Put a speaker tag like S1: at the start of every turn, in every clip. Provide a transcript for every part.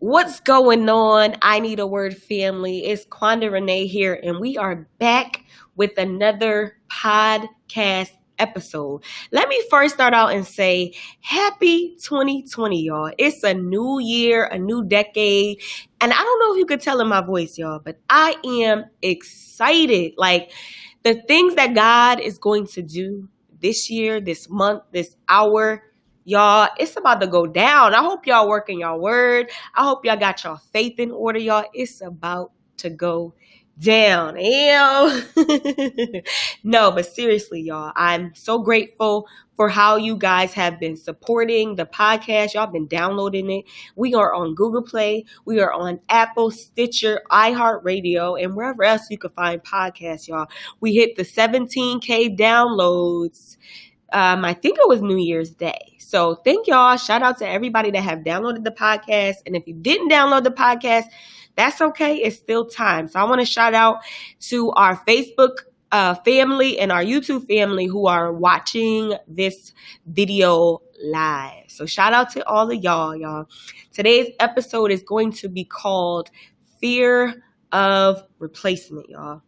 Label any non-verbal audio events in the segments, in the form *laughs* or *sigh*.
S1: What's going on? I need a word family. It's Quanda Renee here, and we are back with another podcast episode. Let me first start out and say happy 2020, y'all. It's a new year, a new decade. And I don't know if you could tell in my voice, y'all, but I am excited. Like the things that God is going to do this year, this month, this hour Y'all, it's about to go down. I hope y'all working y'all word. I hope y'all got y'all faith in order, y'all. It's about to go down. Ew. *laughs* no, but seriously, y'all, I'm so grateful for how you guys have been supporting the podcast. Y'all been downloading it. We are on Google Play. We are on Apple, Stitcher, iHeartRadio, and wherever else you can find podcasts, y'all. We hit the 17K downloads um, I think it was New Year's Day. So thank y'all. Shout out to everybody that have downloaded the podcast. And if you didn't download the podcast, that's okay. It's still time. So I want to shout out to our Facebook uh, family and our YouTube family who are watching this video live. So shout out to all of y'all, y'all. Today's episode is going to be called Fear of Replacement, y'all.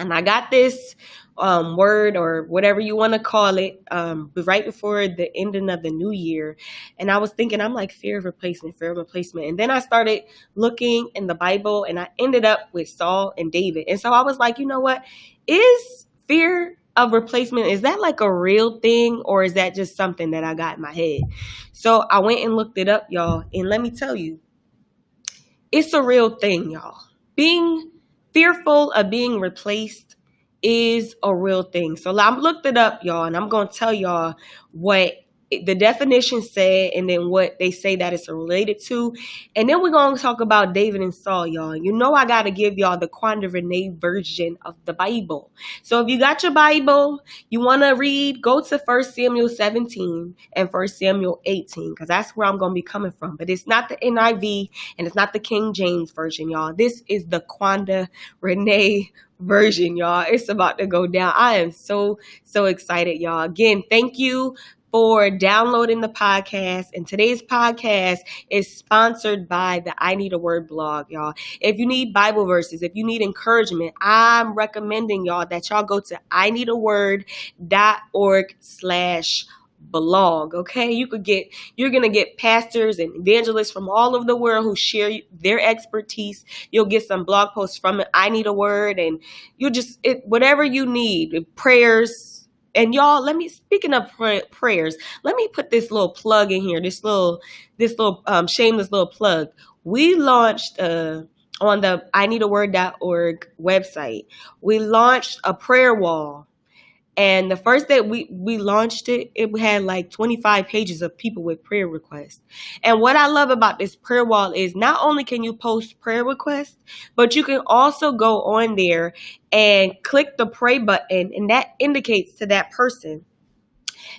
S1: And I got this um, word or whatever you want to call it, um, right before the ending of the new year. And I was thinking, I'm like, fear of replacement, fear of replacement. And then I started looking in the Bible and I ended up with Saul and David. And so I was like, you know what? Is fear of replacement, is that like a real thing or is that just something that I got in my head? So I went and looked it up, y'all. And let me tell you, it's a real thing, y'all. Being fearful of being replaced is a real thing. So I looked it up, y'all, and I'm going to tell y'all what the definition said and then what they say that it's related to. And then we're going to talk about David and Saul, y'all. You know, I got to give y'all the Quanda Renee version of the Bible. So if you got your Bible, you want to read, go to 1 Samuel 17 and 1 Samuel 18, because that's where I'm going to be coming from. But it's not the NIV and it's not the King James version, y'all. This is the Quanda Renee version, y'all. It's about to go down. I am so, so excited, y'all. Again, thank you for downloading the podcast. And today's podcast is sponsored by the I Need a Word blog, y'all. If you need Bible verses, if you need encouragement, I'm recommending y'all that y'all go to I Need a Word.org slash blog okay you could get you're gonna get pastors and evangelists from all over the world who share their expertise you'll get some blog posts from it i need a word and you'll just it, whatever you need prayers and y'all let me speaking of pray, prayers let me put this little plug in here this little this little um, shameless little plug. We launched uh on the i need a word.org website. We launched a prayer wall and the first day we, we launched it, it had like 25 pages of people with prayer requests. And what I love about this prayer wall is not only can you post prayer requests, but you can also go on there and click the pray button, and that indicates to that person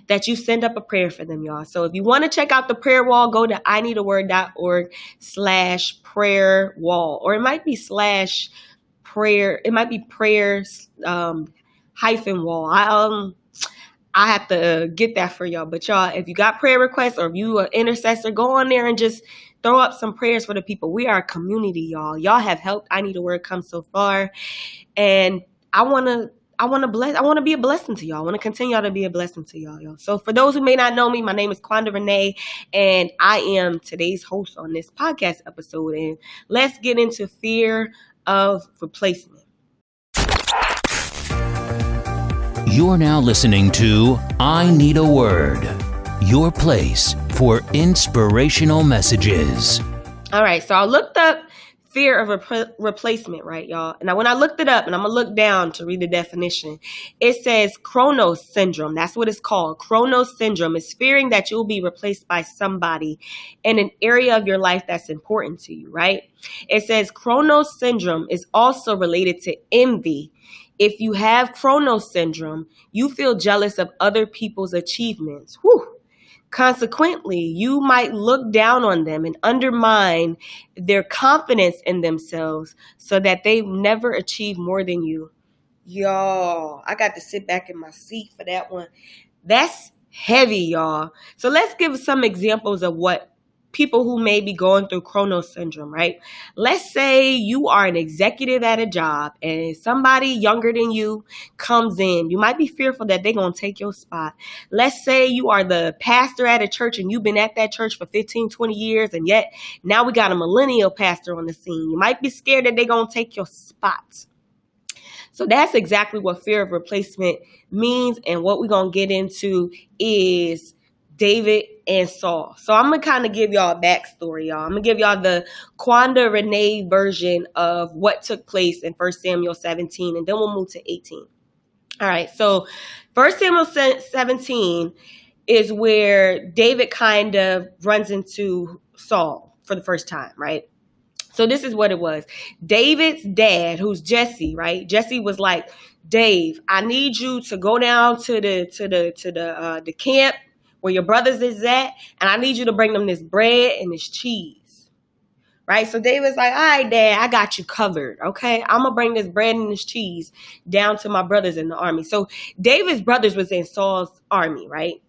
S1: that you send up a prayer for them, y'all. So if you want to check out the prayer wall, go to I need a word.org slash prayer wall, or it might be slash prayer, it might be prayers um, hyphen wall. I um I have to get that for y'all. But y'all, if you got prayer requests or if you are intercessor, go on there and just throw up some prayers for the people. We are a community, y'all. Y'all have helped. I need a word come so far. And I wanna I want to bless. I want to be a blessing to y'all. I want to continue to be a blessing to y'all, y'all. So, for those who may not know me, my name is Quanda Renee, and I am today's host on this podcast episode. And let's get into fear of replacement.
S2: You're now listening to I Need a Word, your place for inspirational messages.
S1: All right, so I looked up fear of rep- replacement, right, y'all? Now, when I looked it up, and I'm gonna look down to read the definition, it says Chronos syndrome. That's what it's called. Chronos syndrome is fearing that you'll be replaced by somebody in an area of your life that's important to you, right? It says Chronos syndrome is also related to envy if you have Chronos syndrome, you feel jealous of other people's achievements. Whew. Consequently, you might look down on them and undermine their confidence in themselves so that they never achieve more than you. Y'all, I got to sit back in my seat for that one. That's heavy, y'all. So let's give some examples of what people who may be going through Kronos syndrome, right? Let's say you are an executive at a job and somebody younger than you comes in. You might be fearful that they're going to take your spot. Let's say you are the pastor at a church and you've been at that church for 15, 20 years and yet now we got a millennial pastor on the scene. You might be scared that they're going to take your spot. So that's exactly what fear of replacement means. And what we're going to get into is David and Saul. So I'm gonna kind of give y'all a backstory, y'all. I'm gonna give y'all the Quanda Renee version of what took place in 1 Samuel 17, and then we'll move to 18. All right, so 1 Samuel 17 is where David kind of runs into Saul for the first time, right? So this is what it was. David's dad, who's Jesse, right? Jesse was like, "Dave, I need you to go down to the to the to the uh, the camp where your brothers is at, and I need you to bring them this bread and this cheese." Right? So David's like, "All right, dad, I got you covered. Okay, I'm gonna bring this bread and this cheese down to my brothers in the army." So David's brothers was in Saul's army, right?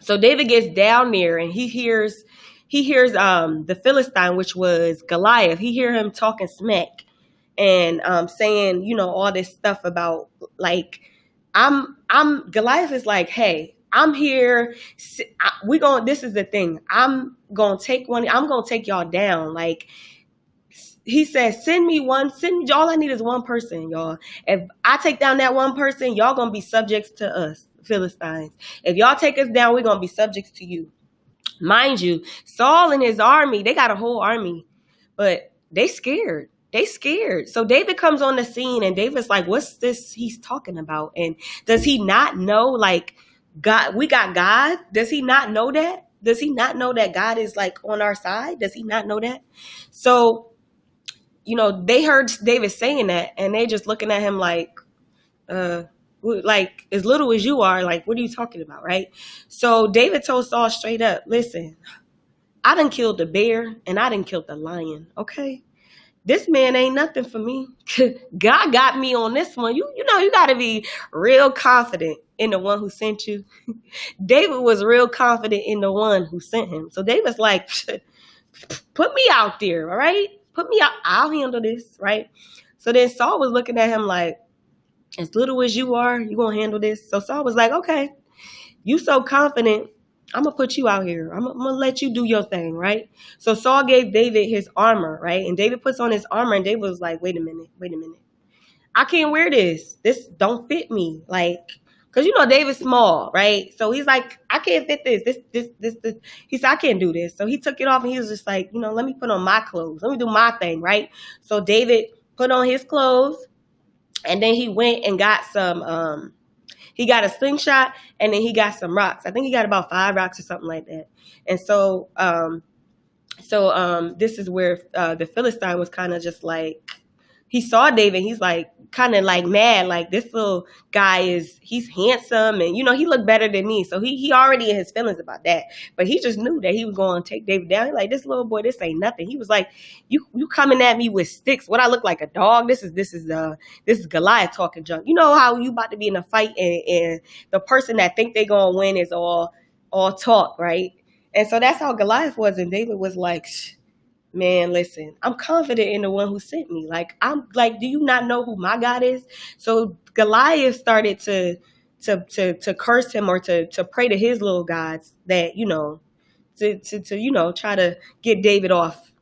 S1: So David gets down there and he hears he hears um the Philistine, which was Goliath. He hear him talking smack and um saying, you know, all this stuff about like I'm I'm Goliath is like, hey, I'm here. We going. This is the thing. I'm gonna take one. I'm gonna take y'all down. Like he says, send me one. Send me. All I need is one person, y'all. If I take down that one person, y'all gonna be subjects to us, Philistines. If y'all take us down, we're gonna be subjects to you. Mind you, Saul and his army, they got a whole army, but they scared. They scared. So David comes on the scene and David's like, what's this he's talking about? And does he not know like God we got God? Does he not know that? Does he not know that God is like on our side? Does he not know that? So, you know, they heard David saying that and they just looking at him like, uh, like as little as you are, like, what are you talking about, right? So David told Saul straight up, listen, I done killed the bear and I done killed the lion, okay? This man ain't nothing for me. *laughs* God got me on this one. You you know, you gotta be real confident in the one who sent you. *laughs* David was real confident in the one who sent him. So David's like, *laughs* put me out there, all right? Put me out. I'll handle this, right? So then Saul was looking at him like, as little as you are, you gonna handle this. So Saul was like, okay, you so confident, I'm gonna put you out here. I'm, I'm, gonna let you do your thing, right? So Saul gave David his armor, right? And David puts on his armor, and David was like, wait a minute, wait a minute. I can't wear this. This don't fit me. Like, cause you know David's small, right? So he's like, I can't fit this. This, this, this, this. He said, I can't do this. So he took it off, and he was just like, you know, let me put on my clothes. Let me do my thing, right? So David put on his clothes and then he went and got some um he got a slingshot and then he got some rocks. I think he got about five rocks or something like that. And so um so um this is where uh the Philistine was kind of just like he saw David, he's like kind of like mad, like this little guy is he's handsome and you know he looked better than me, so he he already in his feelings about that. But he just knew that he was going to take David down. He like this little boy, this ain't nothing. He was like, you you coming at me with sticks? What I look like a dog? This is this is uh this is Goliath talking junk. You know how you about to be in a fight and, and the person that think they gonna win is all all talk, right? And so that's how Goliath was, and David was like. Shh man, listen, I'm confident in the one who sent me. Like, I'm like, do you not know who my God is? So Goliath started to to to to curse him or to to pray to his little gods that, you know, to to, to you know, try to get David off.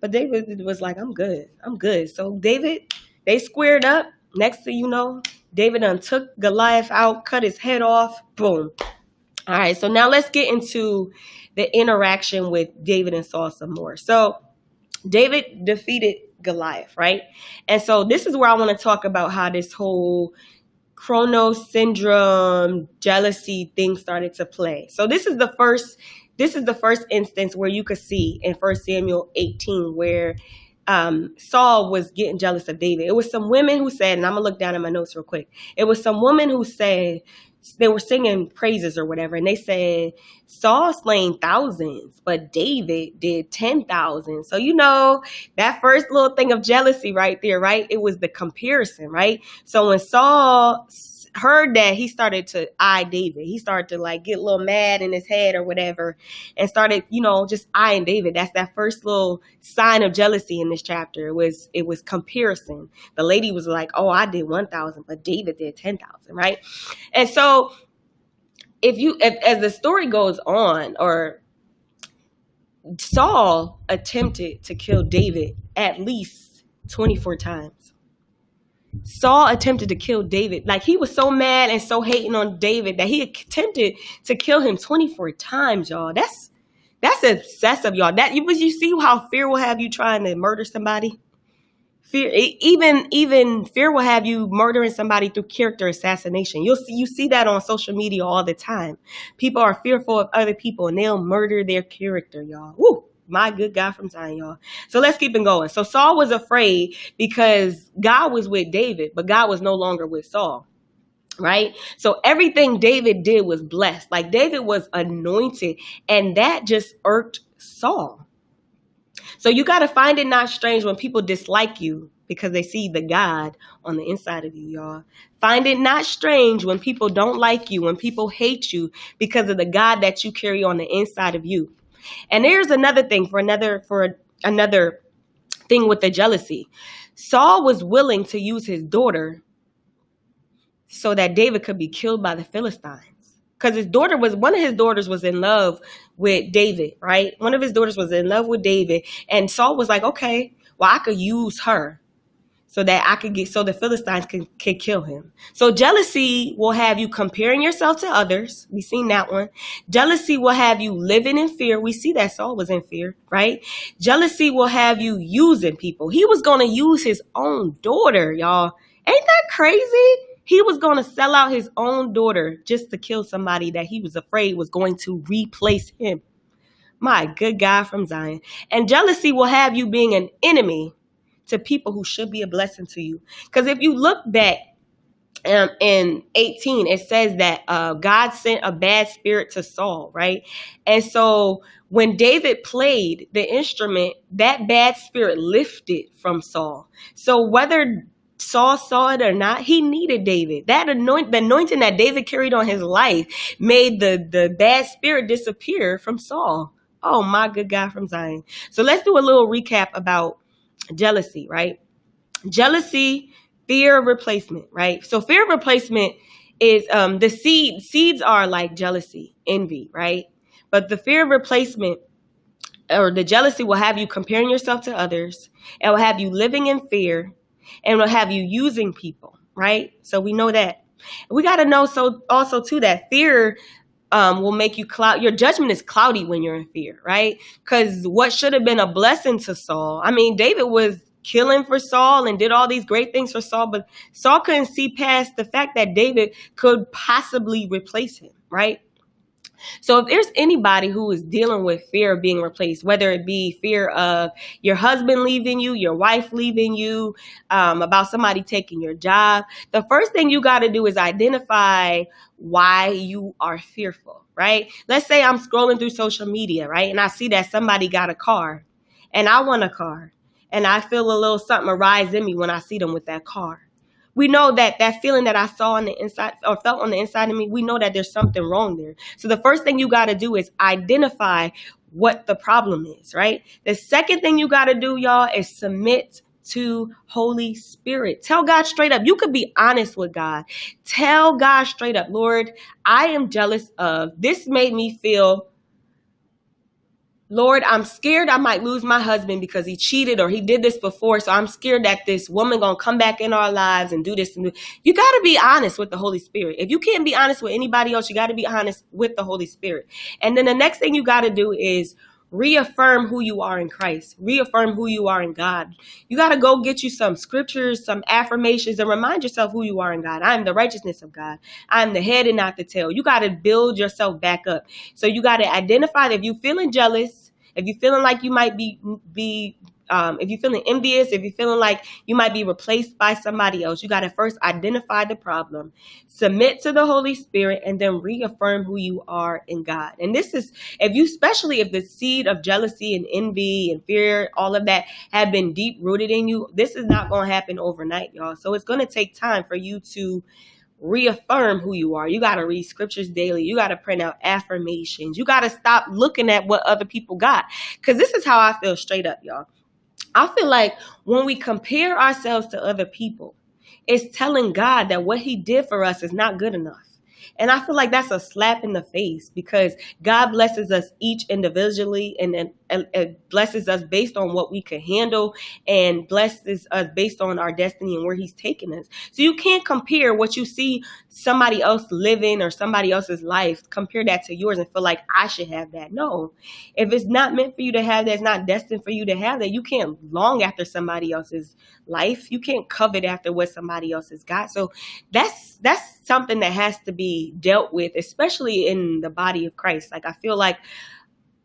S1: But David was like, I'm good. I'm good. So David, they squared up. Next thing you know, David done took Goliath out, cut his head off. Boom. All right, so now let's get into the interaction with David and Saul some more. So David defeated Goliath, right? And so this is where I want to talk about how this whole Kronos syndrome, jealousy thing started to play. So this is the first this is the first instance where you could see in 1 Samuel 18 where um, Saul was getting jealous of David. It was some women who said, and I'm gonna look down at my notes real quick. It was some woman who said, they were singing praises or whatever, and they said Saul slain thousands, but David did ten thousand. So you know that first little thing of jealousy right there, right? It was the comparison, right? So when Saul heard that, he started to eye David. He started to like get a little mad in his head or whatever and started, you know, just eyeing David. That's that first little sign of jealousy in this chapter. It was it was comparison. The lady was like, "Oh, I did 1,000, but David did 10,000," right? And so if you if, as the story goes on or Saul attempted to kill David at least 24 times. Saul attempted to kill David. Like he was so mad and so hating on David that he attempted to kill him 24 times, y'all. That's that's obsessive, y'all. That you you see how fear will have you trying to murder somebody? Fear even even fear will have you murdering somebody through character assassination. You'll see you see that on social media all the time. People are fearful of other people and they'll murder their character, y'all. Woo! My good God from Zion, y'all. So let's keep it going. So Saul was afraid because God was with David, but God was no longer with Saul. Right? So everything David did was blessed. Like David was anointed, and that just irked Saul. So you got to find it not strange when people dislike you because they see the God on the inside of you, y'all. Find it not strange when people don't like you, when people hate you because of the God that you carry on the inside of you. And there's another thing for another for another thing with the jealousy. Saul was willing to use his daughter so that David could be killed by the Philistines. Because his daughter was one of his daughters was in love with David, right? One of his daughters was in love with David. And Saul was like, okay, well, I could use her so that I could get so the Philistines can, can kill him. So jealousy will have you comparing yourself to others. We seen that one. Jealousy will have you living in fear. We see that Saul was in fear, right? Jealousy will have you using people. He was to use his own daughter, y'all. Ain't that crazy? He was to sell out his own daughter just to kill somebody that he was afraid was going to replace him. My good God from Zion. And jealousy will have you being an enemy to people who should be a blessing to you. Because if you look back um, in 18, it says that uh, God sent a bad spirit to Saul, right? And so when David played the instrument, that bad spirit lifted from Saul. So whether Saul saw it or not, he needed David. That anoint, the anointing that David carried on his life made the, the bad spirit disappear from Saul. Oh my good God from Zion. So let's do a little recap about jealousy, right? Jealousy, fear of replacement, right? So fear of replacement is um the seed seeds are like jealousy, envy, right? But the fear of replacement or the jealousy will have you comparing yourself to others. It will have you living in fear and will have you using people, right? So we know that. We got to know so also too that fear um, will make you cloud. Your judgment is cloudy when you're in fear, right? Because what should have been a blessing to Saul, I mean, David was killing for Saul and did all these great things for Saul, but Saul couldn't see past the fact that David could possibly replace him, right? So if there's anybody who is dealing with fear of being replaced, whether it be fear of your husband leaving you, your wife leaving you, um, about somebody taking your job, the first thing you got to do is identify why you are fearful, right? Let's say I'm scrolling through social media, right? And I see that somebody got a car and I want a car and I feel a little something arise in me when I see them with that car we know that that feeling that I saw on the inside or felt on the inside of me, we know that there's something wrong there. So the first thing you got to do is identify what the problem is, right? The second thing you got to do, y'all, is submit to Holy Spirit. Tell God straight up. You could be honest with God. Tell God straight up, Lord, I am jealous of this made me feel Lord, I'm scared I might lose my husband because he cheated or he did this before. So I'm scared that this woman gonna come back in our lives and do this and do. You got to be honest with the Holy Spirit. If you can't be honest with anybody else, you got to be honest with the Holy Spirit. And then the next thing you got to do is reaffirm who you are in Christ. Reaffirm who you are in God. You got to go get you some scriptures, some affirmations, and remind yourself who you are in God. I am the righteousness of God. I am the head and not the tail. You got to build yourself back up. So you got to identify if you're feeling jealous, if you're feeling like you might be be um, if you're feeling envious, if you're feeling like you might be replaced by somebody else, you got to first identify the problem, submit to the Holy Spirit, and then reaffirm who you are in God. And this is, if you, especially if the seed of jealousy and envy and fear, all of that have been deep rooted in you, this is not going to happen overnight, y'all. So it's going to take time for you to reaffirm who you are. You got to read scriptures daily. You got to print out affirmations. You got to stop looking at what other people got. Because this is how I feel straight up, y'all. I feel like when we compare ourselves to other people, it's telling God that what He did for us is not good enough. And I feel like that's a slap in the face because God blesses us each individually and, and blesses us based on what we can handle and blesses us based on our destiny and where He's taking us. So you can't compare what you see somebody else living or somebody else's life, compare that to yours and feel like I should have that. No. If it's not meant for you to have that, it's not destined for you to have that, you can't long after somebody else's life. You can't covet after what somebody else has got. So that's that's something that has to be dealt with, especially in the body of Christ. Like I feel like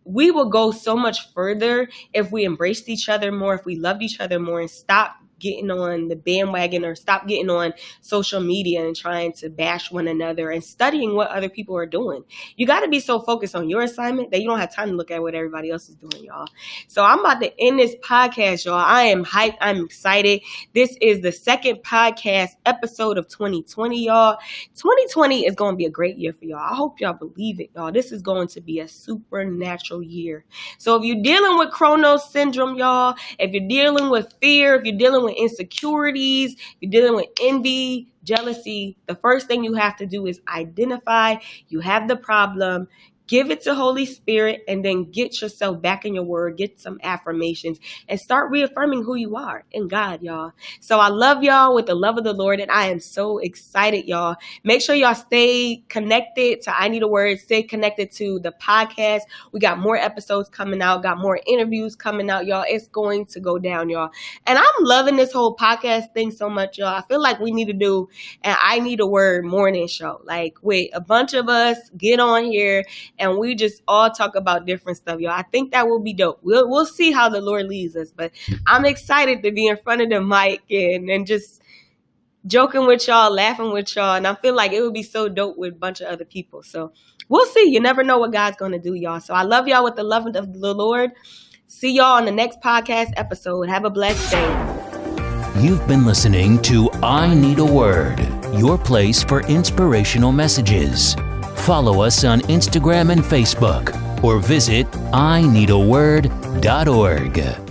S1: we will go so much further if we embraced each other more, if we loved each other more and stop getting on the bandwagon or stop getting on social media and trying to bash one another and studying what other people are doing. You got to be so focused on your assignment that you don't have time to look at what everybody else is doing, y'all. So I'm about to end this podcast, y'all. I am hyped. I'm excited. This is the second podcast episode of 2020, y'all. 2020 is going to be a great year for y'all. I hope y'all believe it, y'all. This is going to be a supernatural year. So if you're dealing with Chronos syndrome, y'all, if you're dealing with fear, if you're dealing with with insecurities, you're dealing with envy, jealousy, the first thing you have to do is identify you have the problem, give it to Holy Spirit, and then get yourself back in your word, get some affirmations, and start reaffirming who you are in God, y'all. So I love y'all with the love of the Lord, and I am so excited, y'all. Make sure y'all stay connected to I Need a Word, stay connected to the podcast. We got more episodes coming out, got more interviews coming out, y'all. It's going to go down, y'all. And I'm loving this whole podcast thing so much, y'all. I feel like we need to do an I Need a Word morning show, like with a bunch of us get on here and we just all talk about different stuff, y'all. I think that will be dope. We'll we'll see how the Lord leads us, but I'm excited to be in front of the mic and and just joking with y'all, laughing with y'all, and I feel like it would be so dope with a bunch of other people. So we'll see. You never know what God's to do, y'all. So I love y'all with the love of the Lord. See y'all on the next podcast episode. Have a blessed day.
S2: You've been listening to I Need a Word, your place for inspirational messages. Follow us on Instagram and Facebook or visit ineedaword.org.